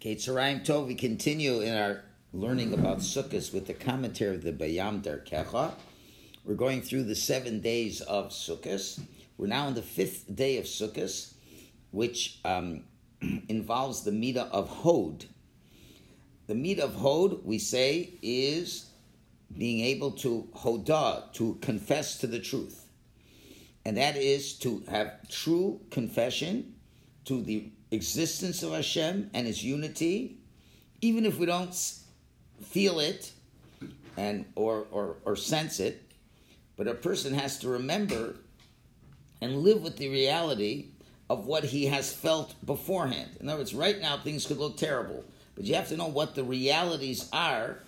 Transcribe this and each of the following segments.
Okay, Tzarayim Tov, we continue in our learning about Sukkot with the commentary of the Bayam Kecha. We're going through the seven days of Sukkot. We're now on the fifth day of Sukkot, which um, involves the Midah of Hod. The Midah of Hod, we say, is being able to Hodah, to confess to the truth. And that is to have true confession to the existence of Hashem and His unity, even if we don't feel it and or, or, or sense it, but a person has to remember and live with the reality of what he has felt beforehand. In other words, right now things could look terrible, but you have to know what the realities are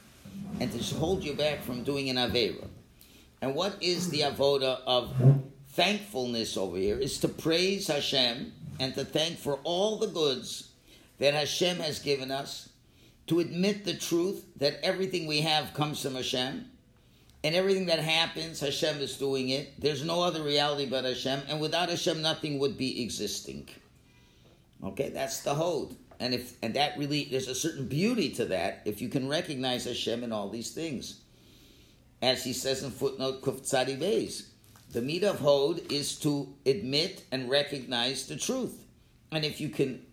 and to hold you back from doing an Avera. And what is the Avoda of thankfulness over here? Is to praise Hashem and to thank for all the goods that Hashem has given us, to admit the truth that everything we have comes from Hashem, and everything that happens, Hashem is doing it. There's no other reality but Hashem, and without Hashem, nothing would be existing. Okay, that's the hold. And if and that really there's a certain beauty to that if you can recognize Hashem in all these things. As he says in footnote Kuf Tzadi Beis, the midah of Hod is to admit and recognize the truth. And if you can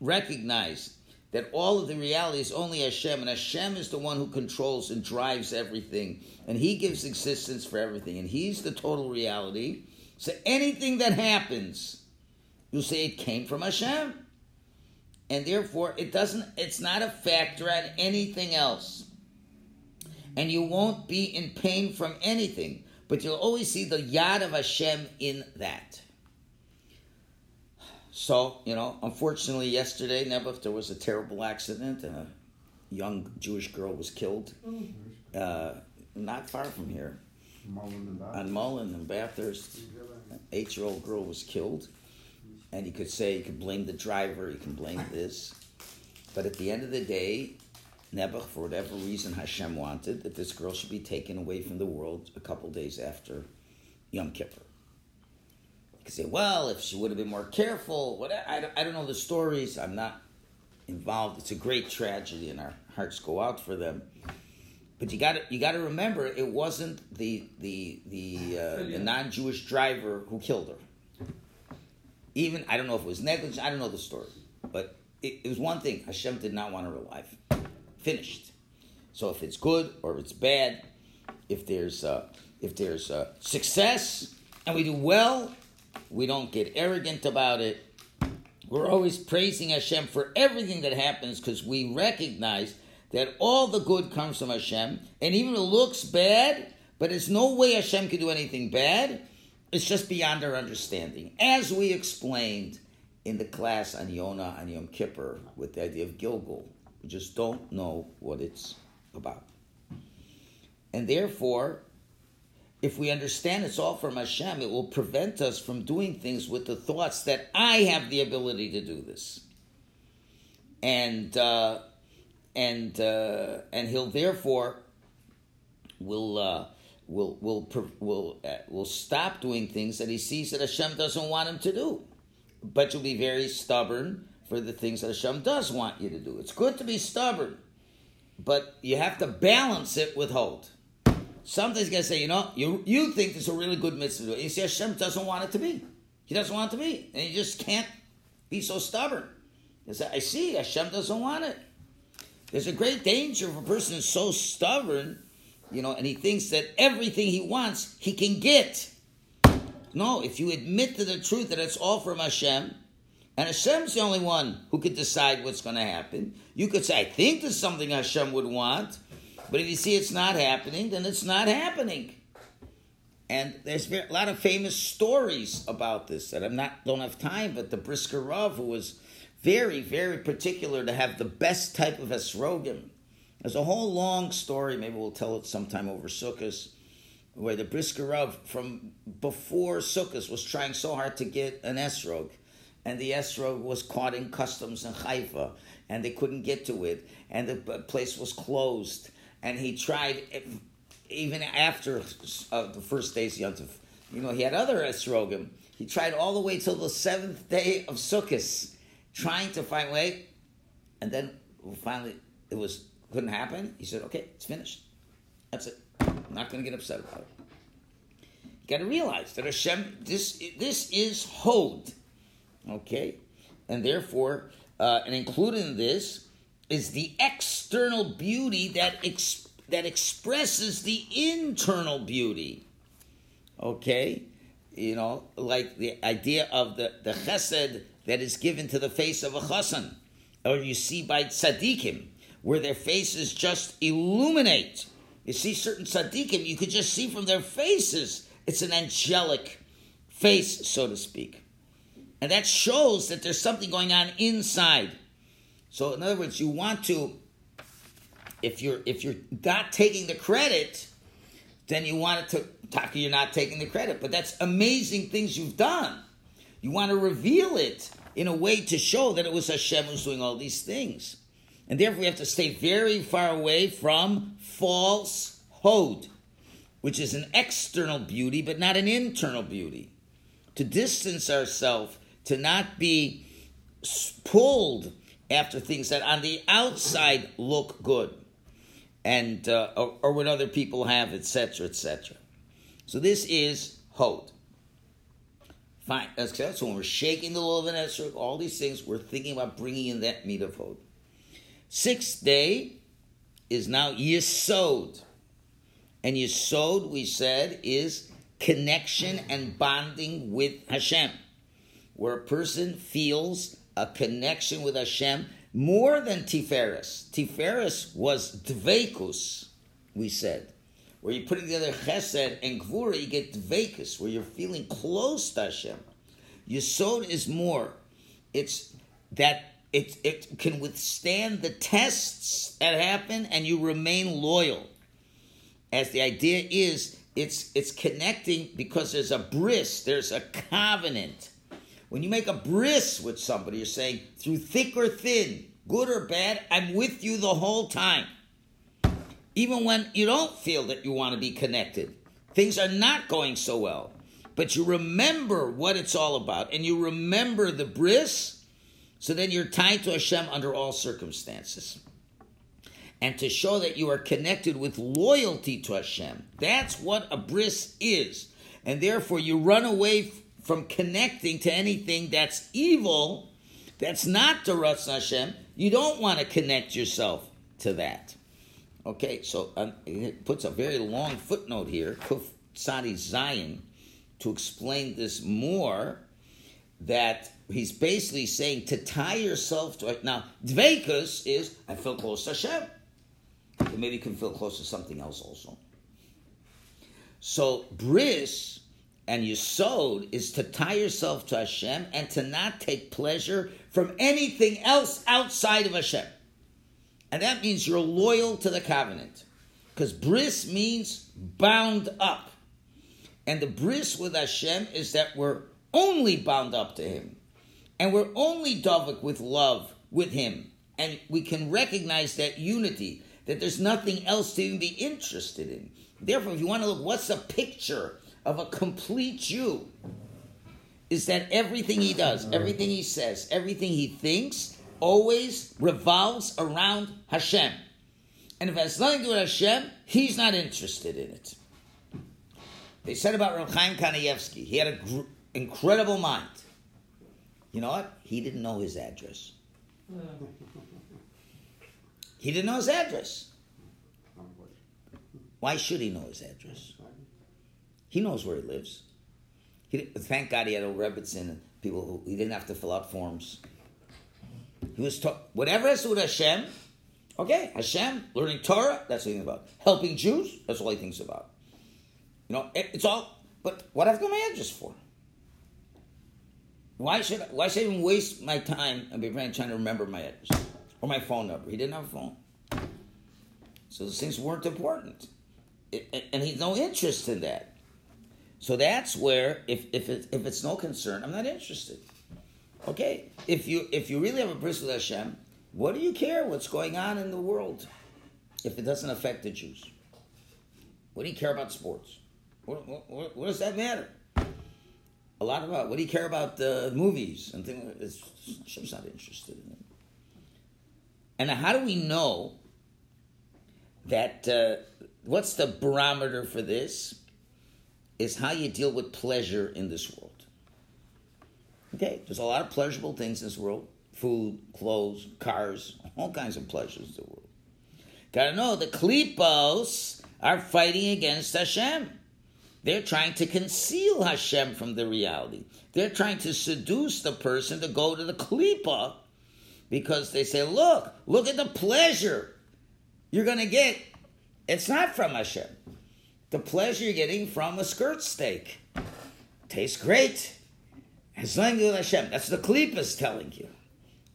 recognize that all of the reality is only Hashem, and Hashem is the one who controls and drives everything, and He gives existence for everything, and He's the total reality. So anything that happens, you'll say it came from Hashem. And therefore, it doesn't, it's not a factor on anything else. And you won't be in pain from anything but you'll always see the yad of Hashem in that. So, you know, unfortunately, yesterday, Nebuch, there was a terrible accident and a young Jewish girl was killed. Uh, not far from here. On Mullen and Bathurst. An eight year old girl was killed. And you could say, you could blame the driver, you can blame this. But at the end of the day, Nebuch, for whatever reason Hashem wanted, that this girl should be taken away from the world a couple days after Yom Kippur. You could say, well, if she would have been more careful, what, I, I don't know the stories, I'm not involved. It's a great tragedy, and our hearts go out for them. But you got to you got to remember, it wasn't the the the uh, the non-Jewish driver who killed her. Even I don't know if it was negligence. I don't know the story, but it, it was one thing. Hashem did not want her alive finished. So if it's good or it's bad, if there's uh, if there's uh, success and we do well, we don't get arrogant about it. We're always praising Hashem for everything that happens because we recognize that all the good comes from Hashem, and even it looks bad, but there's no way Hashem can do anything bad. It's just beyond our understanding, as we explained in the class on Yonah and Yom Kippur with the idea of Gilgul. We just don't know what it's about. And therefore, if we understand it's all from Hashem, it will prevent us from doing things with the thoughts that I have the ability to do this. And uh, and uh, and he'll therefore will uh, will will will uh, will stop doing things that he sees that Hashem doesn't want him to do. But you'll be very stubborn for the things that Hashem does want you to do. It's good to be stubborn, but you have to balance it with hold. Sometimes you gotta say, you know, you you think it's a really good mitzvah. You see, Hashem doesn't want it to be. He doesn't want it to be, and you just can't be so stubborn. Say, I see, Hashem doesn't want it. There's a great danger if a person is so stubborn, you know, and he thinks that everything he wants he can get. No, if you admit to the truth that it's all from Hashem, and Hashem's the only one who could decide what's going to happen. You could say, I think there's something Hashem would want, but if you see it's not happening, then it's not happening. And there's a lot of famous stories about this that I'm not don't have time, but the Brisker Rav, who was very, very particular to have the best type of esrogim. There's a whole long story, maybe we'll tell it sometime over Sukkot, where the Brisker Rav from before Sukkot was trying so hard to get an esrog and the esrog was caught in customs in Haifa, and they couldn't get to it, and the place was closed. And he tried, even after uh, the first day's Yontif, you know, he had other esrogim. He tried all the way till the seventh day of Sukkot, trying to find a way. And then finally, it was couldn't happen. He said, "Okay, it's finished. That's it. I'm not going to get upset about it." You got to realize that Hashem, this this is Hod, okay, and therefore, uh, and included in this is the external beauty that ex- that expresses the internal beauty. Okay, you know, like the idea of the the chesed that is given to the face of a chassan, or you see by tzaddikim, where their faces just illuminate. You see certain tzaddikim, you could just see from their faces, it's an angelic face, so to speak. And that shows that there's something going on inside. So in other words, you want to, if you're if you're not taking the credit, then you want it to Taka, you're not taking the credit. But that's amazing things you've done. You want to reveal it in a way to show that it was Hashem who's doing all these things. And therefore, we have to stay very far away from false hod, which is an external beauty, but not an internal beauty. To distance ourselves, to not be pulled after things that on the outside look good, and uh, or, or what other people have, etc., etc. So this is hod. Fine. So when we're shaking the lulav and esrog, all these things, we're thinking about bringing in that midah of hod. Sixth day is now Yisod. And Yisod, we said, is connection and bonding with Hashem, where a person feels a connection with Hashem more than Tiferes. Tiferes was Dveikus, we said where you're putting together chesed and gvura, you get dvekus, where you're feeling close to Hashem. Yisod is more. It's that it, it can withstand the tests that happen and you remain loyal. As the idea is, it's it's connecting because there's a bris, there's a covenant. When you make a bris with somebody, you're saying, through thick or thin, good or bad, I'm with you the whole time even when you don't feel that you want to be connected. Things are not going so well. But you remember what it's all about, and you remember the bris, so then you're tied to Hashem under all circumstances. And to show that you are connected with loyalty to Hashem. That's what a bris is. And therefore, you run away from connecting to anything that's evil, that's not to Ratz Hashem. You don't want to connect yourself to that. Okay, so um, it puts a very long footnote here, Kuf Sadi Zayin, to explain this more. That he's basically saying to tie yourself to it. now. Dveikus is I feel close to Hashem. maybe you can feel close to something else also. So bris and yisod is to tie yourself to Hashem and to not take pleasure from anything else outside of Hashem. And that means you're loyal to the covenant. Because bris means bound up. And the bris with Hashem is that we're only bound up to Him. And we're only davik with love with Him. And we can recognize that unity, that there's nothing else to even be interested in. Therefore, if you want to look, what's the picture of a complete Jew? Is that everything he does, everything he says, everything he thinks always revolves around Hashem. And if it has nothing to do with Hashem, he's not interested in it. They said about Reb Chaim Kanievsky, he had an gr- incredible mind. You know what? He didn't know his address. He didn't know his address. Why should he know his address? He knows where he lives. He, thank God he had a Rebbitzin and people who he didn't have to fill out forms. He was taught whatever is with Hashem. Okay, Hashem, learning Torah, that's what he's about. Helping Jews, that's all he thinks about. You know, it, it's all. But what have my address for? Why should why should I even waste my time and be trying to remember my address or my phone number? He didn't have a phone, so those things weren't important, it, and he's no interest in that. So that's where, if if it, if it's no concern, I'm not interested. Okay, if you if you really have a bris with Hashem, what do you care what's going on in the world if it doesn't affect the Jews? What do you care about sports? What, what, what does that matter? A lot about what do you care about the movies and things? Hashem's not interested in it. And how do we know that? Uh, what's the barometer for this? Is how you deal with pleasure in this world. Okay, there's a lot of pleasurable things in this world food, clothes, cars, all kinds of pleasures in the world. Gotta know the Klipos are fighting against Hashem. They're trying to conceal Hashem from the reality. They're trying to seduce the person to go to the Klippa because they say, look, look at the pleasure you're going to get. It's not from Hashem. The pleasure you're getting from a skirt steak. Tastes great. It's nothing to Hashem. That's the Klippa's telling you.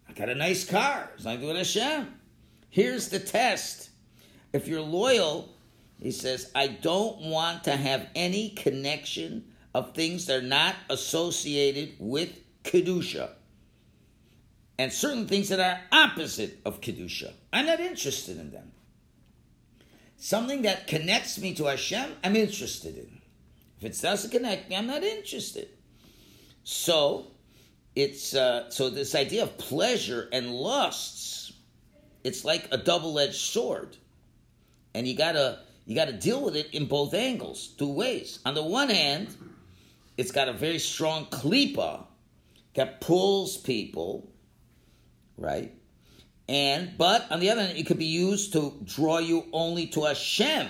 I got a nice car. It's Hashem. Here's the test. If you're loyal, he says, I don't want to have any connection of things that are not associated with Kedusha. And certain things that are opposite of Kedusha. I'm not interested in them. Something that connects me to Hashem, I'm interested in. If it doesn't connect me, I'm not interested. So, it's uh, so this idea of pleasure and lusts, it's like a double-edged sword, and you gotta you gotta deal with it in both angles, two ways. On the one hand, it's got a very strong klipa that pulls people, right? And but on the other hand, it could be used to draw you only to Hashem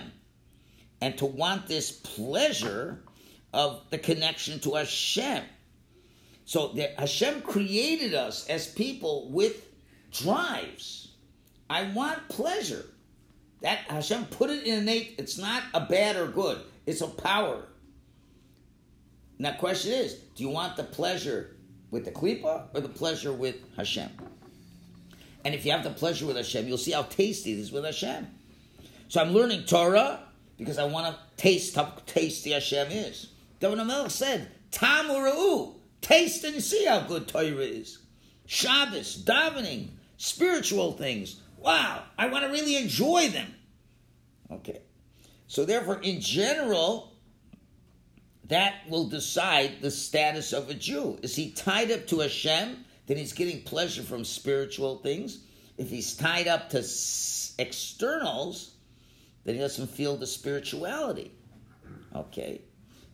and to want this pleasure of the connection to Hashem. So the, Hashem created us as people with drives. I want pleasure. That Hashem put it in innate. It's not a bad or good. It's a power. Now, question is, do you want the pleasure with the klipa or the pleasure with Hashem? And if you have the pleasure with Hashem, you'll see how tasty it is with Hashem. So I'm learning Torah because I want to taste how tasty Hashem is. David Melech said, Tamura'u, taste and see how good Torah is. Shabbos, davening, spiritual things. Wow, I want to really enjoy them. Okay. So therefore, in general, that will decide the status of a Jew. Is he tied up to Hashem? Then he's getting pleasure from spiritual things. If he's tied up to externals, then he doesn't feel the spirituality. Okay?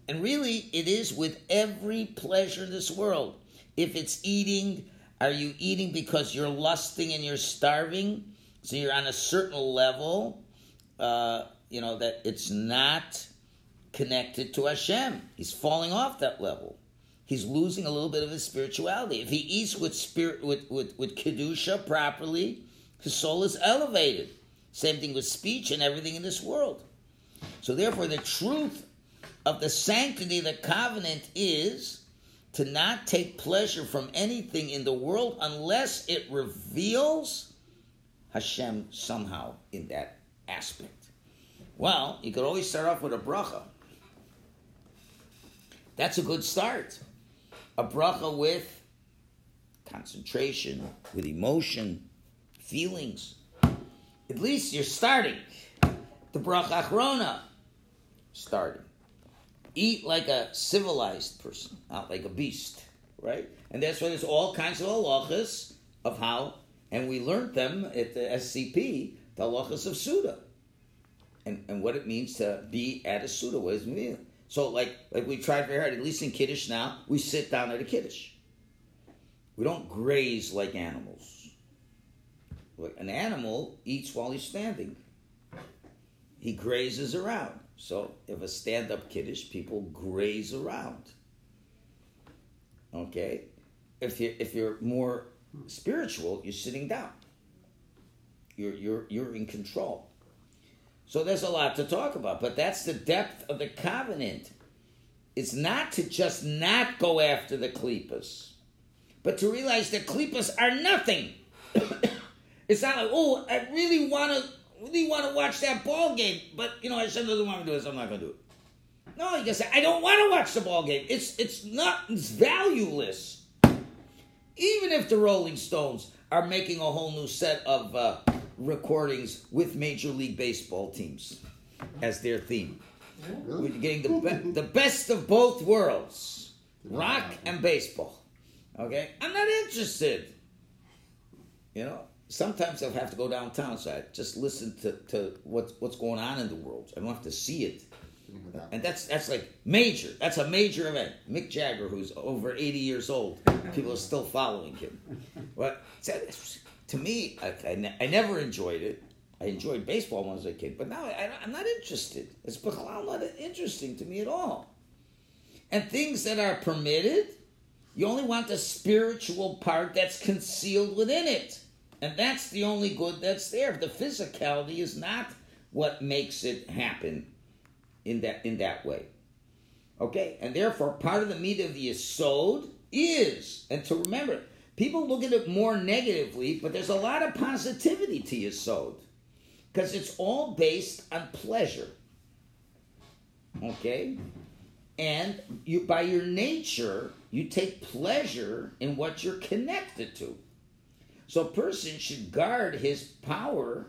And really, it is with every pleasure in this world. If it's eating, are you eating because you're lusting and you're starving? So you're on a certain level, uh, you know, that it's not connected to Hashem. He's falling off that level. He's losing a little bit of his spirituality. If he eats with spirit with, with, with kedusha properly, his soul is elevated. Same thing with speech and everything in this world. So therefore, the truth of the sanctity of the covenant is to not take pleasure from anything in the world unless it reveals Hashem somehow in that aspect. Well, you could always start off with a bracha. That's a good start. A bracha with concentration, with emotion, feelings. At least you're starting. The bracha achrona, starting. Eat like a civilized person, not like a beast, right? And that's why there's all kinds of halachas of how, and we learned them at the SCP, the halachas of Suda, and, and what it means to be at a Suda. What does it mean? So like like we tried very hard, at least in Kiddush now, we sit down at a Kiddush. We don't graze like animals. An animal eats while he's standing. He grazes around. So if a stand-up Kiddush, people graze around. Okay? If you're if you're more spiritual, you're sitting down. You're you're you're in control. So there's a lot to talk about, but that's the depth of the covenant. It's not to just not go after the klipas, but to realize that klipas are nothing. it's not like, oh, I really want to really want to watch that ball game, but you know, Hashem doesn't want me to do it, so I'm not going to do it. No, you can say, I don't want to watch the ball game. It's it's not it's valueless. Even if the Rolling Stones are making a whole new set of uh, recordings with Major League Baseball teams as their theme. We're getting the, be- the best of both worlds rock and baseball. Okay? I'm not interested. You know? sometimes I'll have to go downtown, so I just listen to, to what's what's going on in the world. I don't have to see it. And that's that's like major. That's a major event. Mick Jagger, who's over eighty years old, people are still following him. But to me, I, I, I never enjoyed it. I enjoyed baseball when I was a kid, but now I, am not interested. It's not interesting to me at all. And things that are permitted, you only want the spiritual part that's concealed within it. And that's the only good that's there. The physicality is not what makes it happen in that in that way. Okay? And therefore part of the midah of the Yisod is, and to remember, people look at it more negatively, but there's a lot of positivity to Yisod. Because it's all based on pleasure. Okay? And you by your nature, you take pleasure in what you're connected to. So a person should guard his power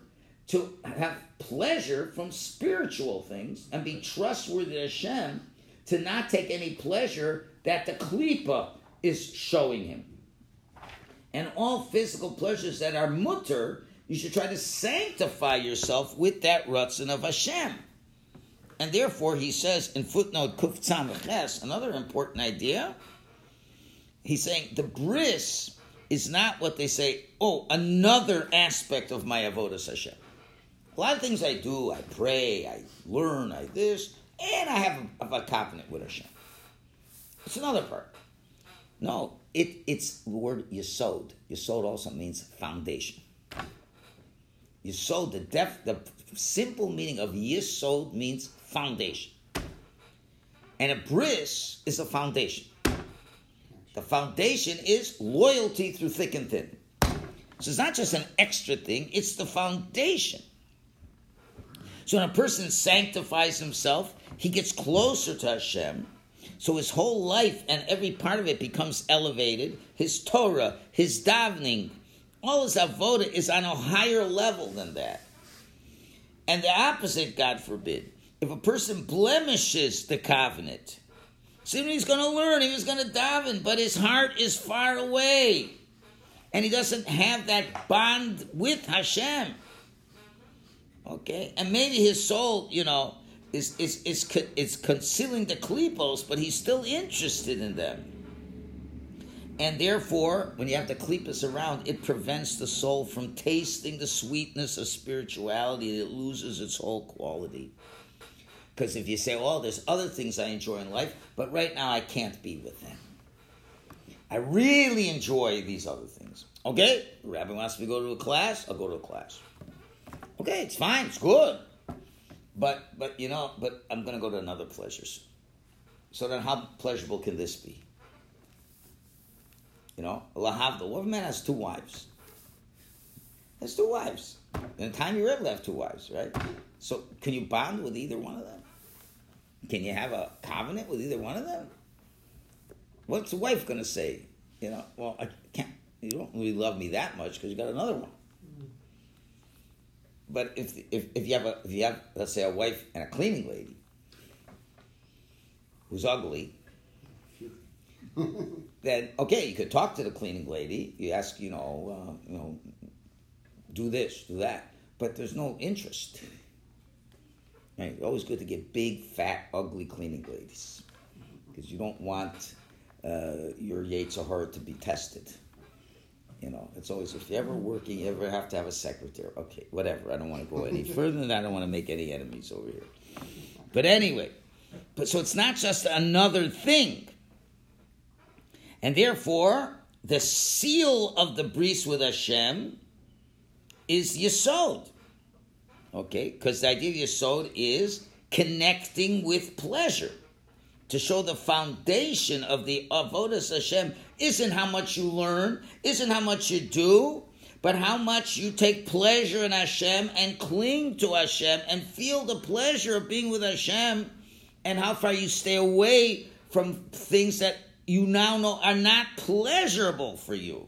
to have pleasure from spiritual things and be trustworthy to Hashem to not take any pleasure that the klipa is showing him. And all physical pleasures that are mutter, you should try to sanctify yourself with that rutzin of Hashem. And therefore, he says in footnote Kuf another important idea, he's saying the bris is not what they say, oh, another aspect of my avodas Hashem. A lot of things I do, I pray, I learn, I this, and I have a, have a covenant with Hashem. It's another part. No, it, it's the word yisod. Yisod also means foundation. Yisod, the def, the simple meaning of yisod means foundation. And a bris is a foundation. The foundation is loyalty through thick and thin. So it's not just an extra thing, it's the foundation. So when a person sanctifies himself, he gets closer to Hashem. So his whole life and every part of it becomes elevated. His Torah, his davening, all his avoda is on a higher level than that. And the opposite, God forbid, if a person blemishes the covenant, Soon he's going to learn, he was going to daven, but his heart is far away. And he doesn't have that bond with Hashem. Okay? And maybe his soul, you know, is, is, is, is concealing the klipos, but he's still interested in them. And therefore, when you have the klipos around, it prevents the soul from tasting the sweetness of spirituality. It loses its whole quality. Because if you say, oh, there's other things I enjoy in life, but right now I can't be with them. I really enjoy these other things. Okay, rabbi wants me to go to a class, I'll go to a class. Okay, it's fine, it's good. But but you know, but I'm gonna go to another pleasures. So then how pleasurable can this be? You know, Lahavda, what man has two wives? Has two wives. The time you're able to have two wives, right? So can you bond with either one of them? Can you have a covenant with either one of them? What's the wife going to say? You know, well, I can't. You don't really love me that much because you got another one. But if, if if you have a if you have let's say a wife and a cleaning lady who's ugly, then okay, you could talk to the cleaning lady. You ask, you know, uh, you know, do this, do that, but there's no interest. Right? Always good to get big, fat, ugly cleaning ladies because you don't want uh, your Yetzer to be tested. You know, it's always if you're ever working, you ever have to have a secretary. Okay, whatever. I don't want to go any further than that. I don't want to make any enemies over here. But anyway, but so it's not just another thing. And therefore, the seal of the bris with Hashem is Yesod. Okay? Because the idea of Yesod is connecting with pleasure. To show the foundation of the Avodas Hashem isn't how much you learn, isn't how much you do, but how much you take pleasure in Hashem and cling to Hashem and feel the pleasure of being with Hashem and how far you stay away from things that you now know are not pleasurable for you.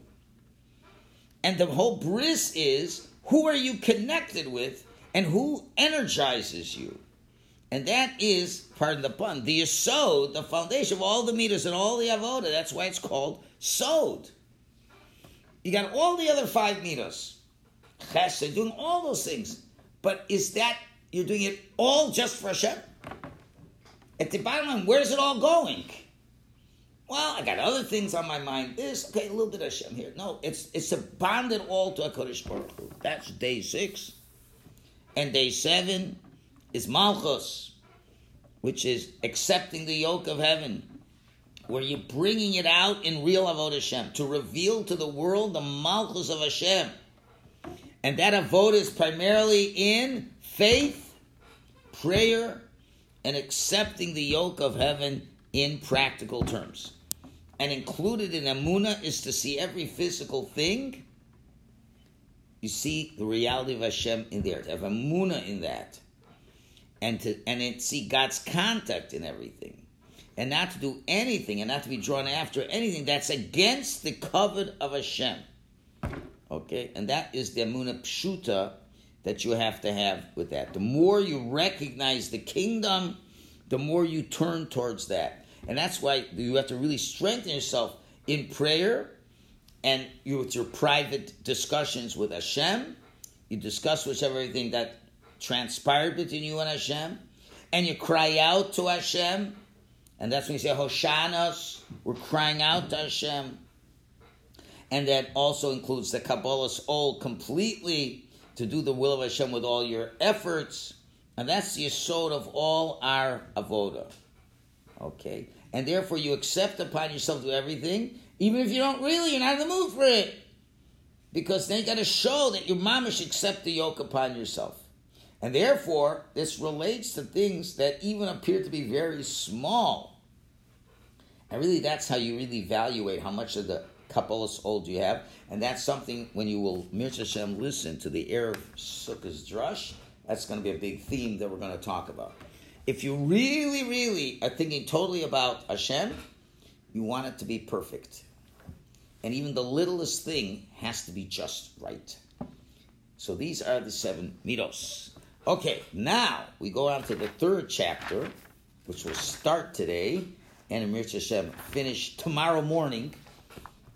And the whole bris is who are you connected with and who energizes you. And that is, pardon the pun, the sod, the foundation of all the midos and all the avoda. That's why it's called sod. You got all the other five midos. chesed, doing all those things. But is that, you're doing it all just for Hashem? At the bottom line, where's it all going? Well, I got other things on my mind. This, okay, a little bit of Hashem here. No, it's it's a bonded all to a Baruch. That's day six. And day seven is Malchus, which is accepting the yoke of heaven, where you're bringing it out in real Avodah Hashem, to reveal to the world the Malchus of Hashem. And that Avodah is primarily in faith, prayer, and accepting the yoke of heaven in practical terms. And included in Amuna is to see every physical thing. You see the reality of Hashem in there, to have Amuna in that. And to and it, see God's contact in everything. And not to do anything and not to be drawn after anything that's against the covet of Hashem. Okay? And that is the Amuna Pshuta that you have to have with that. The more you recognize the kingdom, the more you turn towards that. And that's why you have to really strengthen yourself in prayer and you with your private discussions with Hashem. You discuss whichever everything that transpired between you and Hashem. And you cry out to Hashem. And that's when you say Hoshanas. We're crying out to Hashem. And that also includes the kabbalas ol completely to do the will of Hashem with all your efforts. And that's the assault of all our avoda. Okay? And therefore you accept upon yourself to everything, even if you don't really, you're not in the mood for it. Because then you got to show that your mamish accept the yoke upon yourself. And therefore, this relates to things that even appear to be very small. And really, that's how you really evaluate how much of the kabbalas ol you have. And that's something when you will, Mirz Hashem, listen to the Erev Sukkah's Drush, that's going to be a big theme that we're going to talk about if you really, really are thinking totally about Hashem, you want it to be perfect. And even the littlest thing has to be just right. So these are the seven midos. Okay, now we go on to the third chapter, which will start today, and Amir Hashem finish tomorrow morning.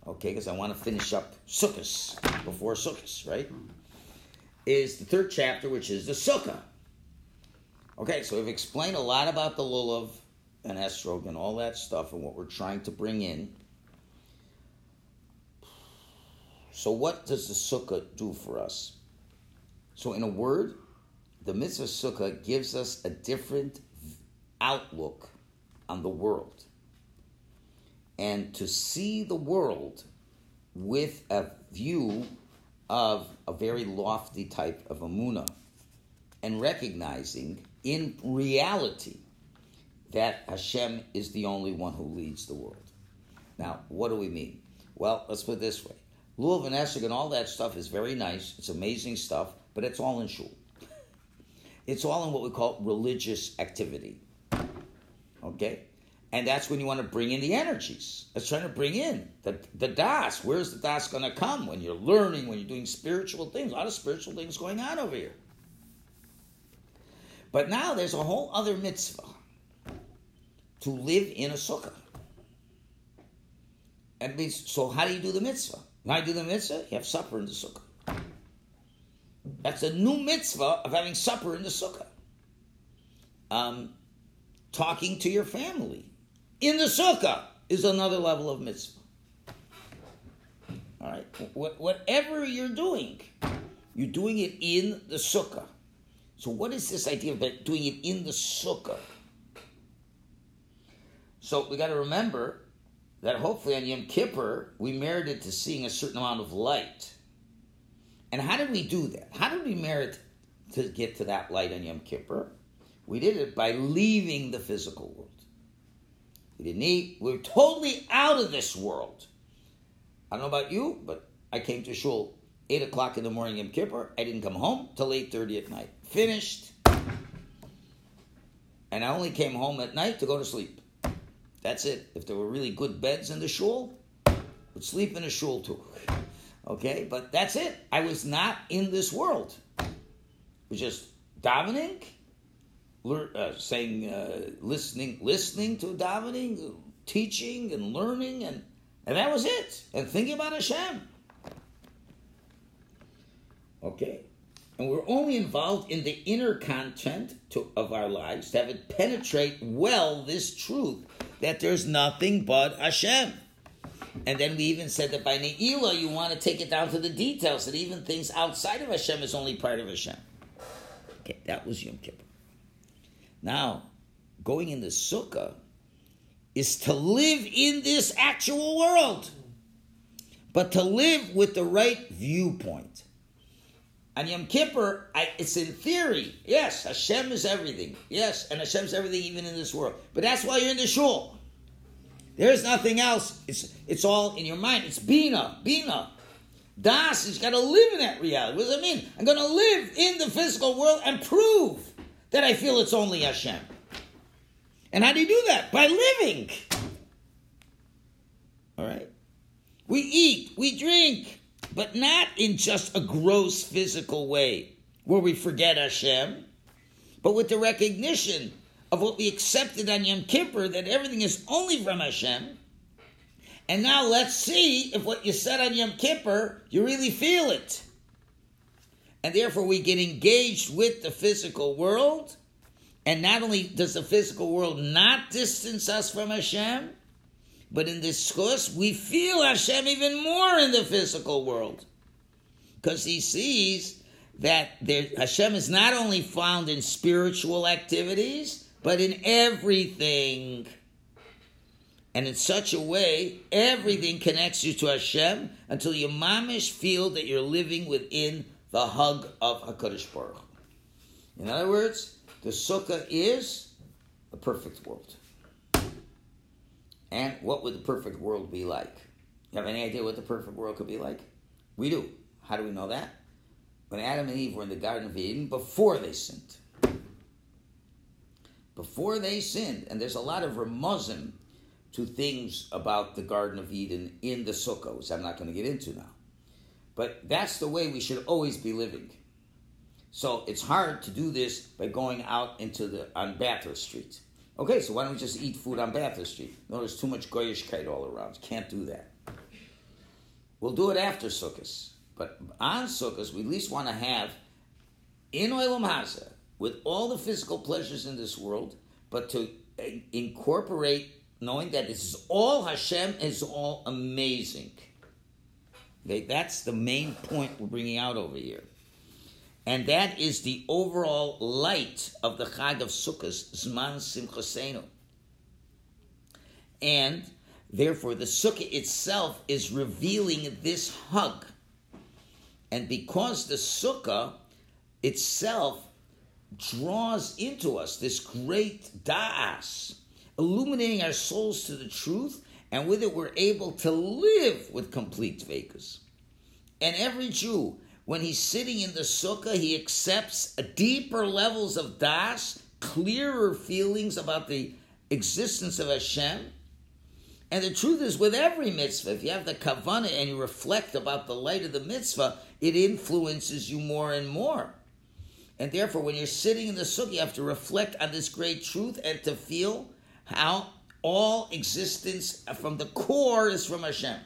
Okay, because I want to finish up Sukkot before Sukkot, right? Is the third chapter, which is the Sukkah. Okay, so we've explained a lot about the lulav and esrog and all that stuff and what we're trying to bring in. So, what does the sukkah do for us? So, in a word, the mitzvah sukkah gives us a different outlook on the world. And to see the world with a view of a very lofty type of amuna and recognizing in reality that Hashem is the only one who leads the world. Now, what do we mean? Well, let's put it this way. Lulav and and all that stuff is very nice. It's amazing stuff, but it's all in shul. It's all in what we call religious activity. Okay? And that's when you want to bring in the energies. It's trying to bring in the, the das. Where's the das going to come? When you're learning, when you're doing spiritual things. A lot of spiritual things going on over here. But now there's a whole other mitzvah to live in a sukkah. And means, so how do you do the mitzvah? How do you do the mitzvah? You have supper in the sukkah. That's a new mitzvah of having supper in the sukkah. Um, talking to your family in the sukkah is another level of mitzvah. All right, what, whatever you're doing, you're doing it in the sukkah. So, what is this idea of doing it in the sukkah? So, we got to remember that hopefully on Yom Kippur, we merited to seeing a certain amount of light. And how did we do that? How did we merit to get to that light on Yom Kippur? We did it by leaving the physical world. We didn't eat. We were totally out of this world. I don't know about you, but I came to shul 8 o'clock in the morning Yom Kippur. I didn't come home till 8.30 at night finished. And I only came home at night to go to sleep. That's it. If there were really good beds in the shul, would sleep in a shul too. Okay, but that's it. I was not in this world. It was just davening, uh, saying, uh, listening, listening to davening, teaching and learning, and and that was it. And thinking about Hashem. Okay? And we're only involved in the inner content to, of our lives to have it penetrate well this truth that there's nothing but Hashem. And then we even said that by Ne'ilah, you want to take it down to the details, that even things outside of Hashem is only part of Hashem. Okay, that was Yom Kippur. Now, going in the Sukkah is to live in this actual world, but to live with the right viewpoint. On Yom Kippur, I, it's in theory. Yes, Hashem is everything. Yes, and Hashem's everything even in this world. But that's why you're in the shul. There's nothing else. It's it's all in your mind. It's Bina, Bina. Das is got to live in that reality. What does that mean? I'm going to live in the physical world and prove that I feel it's only Hashem. And how do you do that? By living. All right? We eat, we drink, but not in just a gross physical way where we forget Hashem, but with the recognition of what we accepted on Yom Kippur that everything is only from Hashem. And now let's see if what you said on Yom Kippur, you really feel it. And therefore, we get engaged with the physical world. And not only does the physical world not distance us from Hashem, but in this course, we feel Hashem even more in the physical world. Because he sees that there, Hashem is not only found in spiritual activities, but in everything. And in such a way, everything connects you to Hashem until you mamish feel that you're living within the hug of HaKadosh Baruch. In other words, the sukkah is the perfect world. And what would the perfect world be like? You have any idea what the perfect world could be like? We do. How do we know that? When Adam and Eve were in the Garden of Eden before they sinned. Before they sinned, and there's a lot of remuzim to things about the Garden of Eden in the Sukkah, which I'm not going to get into now. But that's the way we should always be living. So it's hard to do this by going out into the on Bathurst Street. Okay, so why don't we just eat food on Bathurst Street? No, there's too much goyishkeit all around. Can't do that. We'll do it after Sukkot. But on Sukkot, we at least want to have in Olam Hazeh, with all the physical pleasures in this world, but to incorporate knowing that this is all Hashem is all amazing. Okay, that's the main point we're bringing out over here. And that is the overall light of the Chag of Sukkot, Zman Simchosenu. And therefore, the Sukkah itself is revealing this hug. And because the Sukkah itself draws into us this great da'as, illuminating our souls to the truth, and with it we're able to live with complete vekas. And every Jew, when he's sitting in the sukkah, he accepts deeper levels of das, clearer feelings about the existence of Hashem. And the truth is, with every mitzvah, if you have the kavanah and you reflect about the light of the mitzvah, it influences you more and more. And therefore, when you're sitting in the sukkah, you have to reflect on this great truth and to feel how all existence from the core is from Hashem.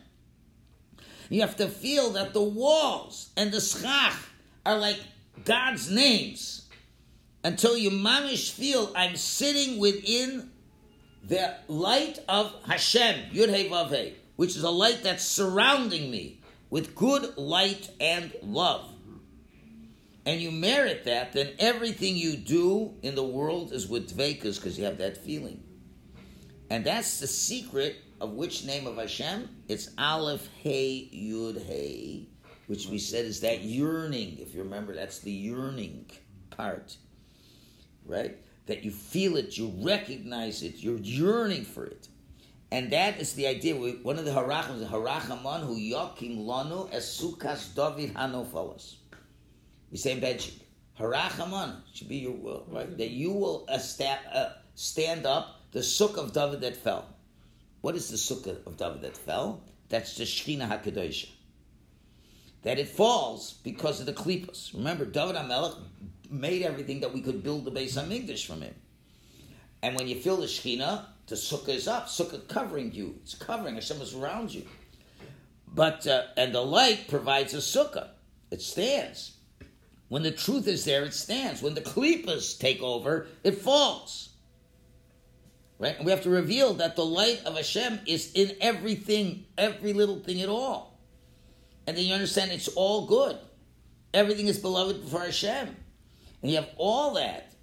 You have to feel that the walls and the schach are like God's names until you mamish feel I'm sitting within the light of Hashem, Yud Hey Vav Hey, which is a light that's surrounding me with good light and love. And you merit that, then everything you do in the world is with dvekas because you have that feeling. And that's the secret of which name of Hashem? It's Aleph Hey Yud Hey, which we said is that yearning. If you remember, that's the yearning part, right? That you feel it, you recognize it, you're yearning for it. And that is the idea. One of the harachim is harachaman hu yakim lanu esukas David hanofalas. We say in Benchik, harachaman should be your will, right? That you will uh, stand up the sukkah of David that fell. What is the sukkah of David that fell? That's the Shechina HaKadosh. That it falls because of the klipas. Remember, David HaMelech made everything that we could build the Beis HaMikdash from him. And when you fill the Shechina, the sukkah is up. Sukkah covering you. It's covering. Hashem is around you. But, uh, and the light provides a sukkah. It stands. When the truth is there, it stands. When the klipas take over, it falls. Right? And we have to reveal that the light of Hashem is in everything, every little thing at all. And then you understand it's all good. Everything is beloved for Hashem. And you have all that.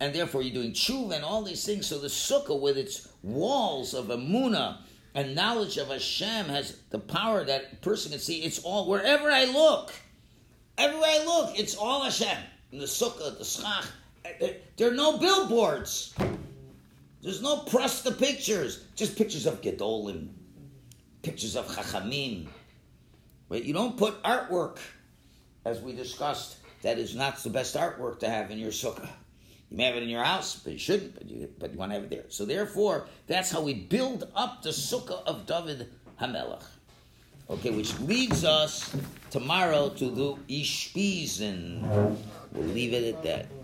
And therefore you're doing tshuva and all these things. So the sukkah with its walls of amuna and knowledge of Hashem has the power that person can see. It's all, wherever I look, everywhere I look, it's all Hashem. In the sukkah, the schach, eh, eh, there are no billboards. There's no prasta pictures, just pictures of Gedolim, pictures of Chachamim. Right? You don't put artwork, as we discussed, that is not the best artwork to have in your sukkah. You may have it in your house, but you shouldn't, but you, but you want to have it there. So therefore, that's how we build up the sukkah of David Hamelech. Okay, which leads us tomorrow to the Ushpizin. We'll leave it at that.